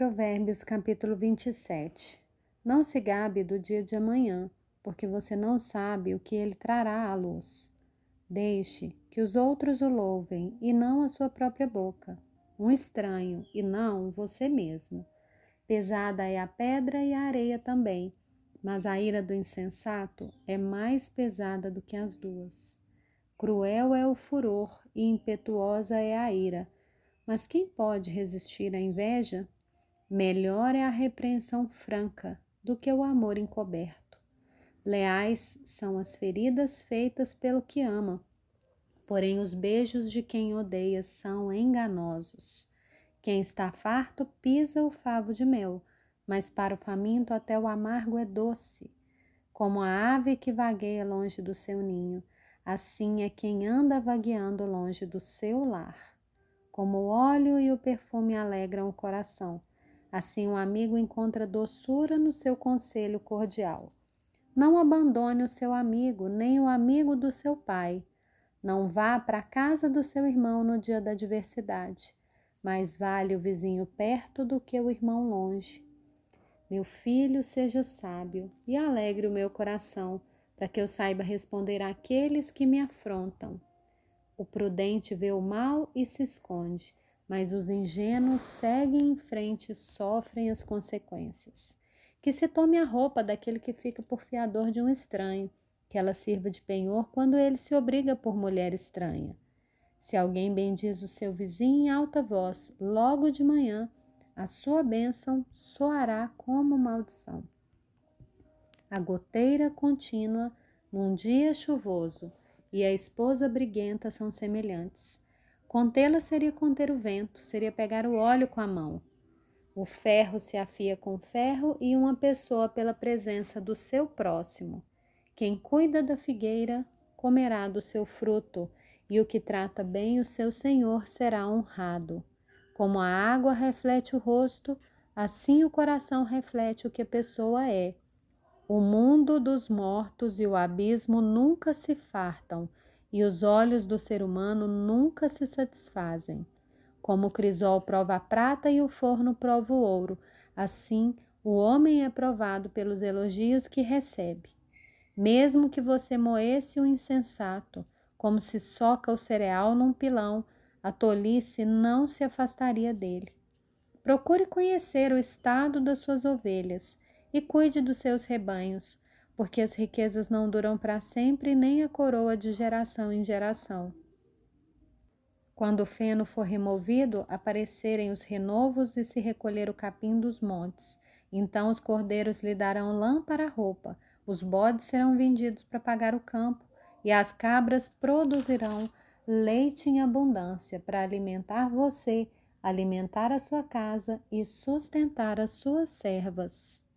Provérbios capítulo 27 Não se gabe do dia de amanhã, porque você não sabe o que ele trará à luz. Deixe que os outros o louvem e não a sua própria boca, um estranho e não você mesmo. Pesada é a pedra e a areia também, mas a ira do insensato é mais pesada do que as duas. Cruel é o furor e impetuosa é a ira, mas quem pode resistir à inveja? Melhor é a repreensão franca do que o amor encoberto. Leais são as feridas feitas pelo que ama, porém os beijos de quem odeia são enganosos. Quem está farto pisa o favo de mel, mas para o faminto até o amargo é doce. Como a ave que vagueia longe do seu ninho, assim é quem anda vagueando longe do seu lar. Como o óleo e o perfume alegram o coração, Assim, o um amigo encontra doçura no seu conselho cordial. Não abandone o seu amigo, nem o amigo do seu pai. Não vá para a casa do seu irmão no dia da adversidade. Mais vale o vizinho perto do que o irmão longe. Meu filho, seja sábio e alegre o meu coração, para que eu saiba responder àqueles que me afrontam. O prudente vê o mal e se esconde mas os ingênuos seguem em frente e sofrem as consequências. Que se tome a roupa daquele que fica por fiador de um estranho, que ela sirva de penhor quando ele se obriga por mulher estranha. Se alguém bendiz o seu vizinho em alta voz, logo de manhã, a sua bênção soará como maldição. A goteira contínua num dia chuvoso e a esposa briguenta são semelhantes. Contê-la seria conter o vento, seria pegar o óleo com a mão. O ferro se afia com ferro e uma pessoa pela presença do seu próximo. Quem cuida da figueira comerá do seu fruto, e o que trata bem o seu senhor será honrado. Como a água reflete o rosto, assim o coração reflete o que a pessoa é. O mundo dos mortos e o abismo nunca se fartam e os olhos do ser humano nunca se satisfazem. Como o crisol prova a prata e o forno prova o ouro, assim o homem é provado pelos elogios que recebe. Mesmo que você moesse o insensato, como se soca o cereal num pilão, a tolice não se afastaria dele. Procure conhecer o estado das suas ovelhas e cuide dos seus rebanhos, porque as riquezas não duram para sempre, nem a coroa de geração em geração. Quando o feno for removido, aparecerem os renovos e se recolher o capim dos montes. Então os cordeiros lhe darão lã para roupa, os bodes serão vendidos para pagar o campo, e as cabras produzirão leite em abundância para alimentar você, alimentar a sua casa e sustentar as suas servas.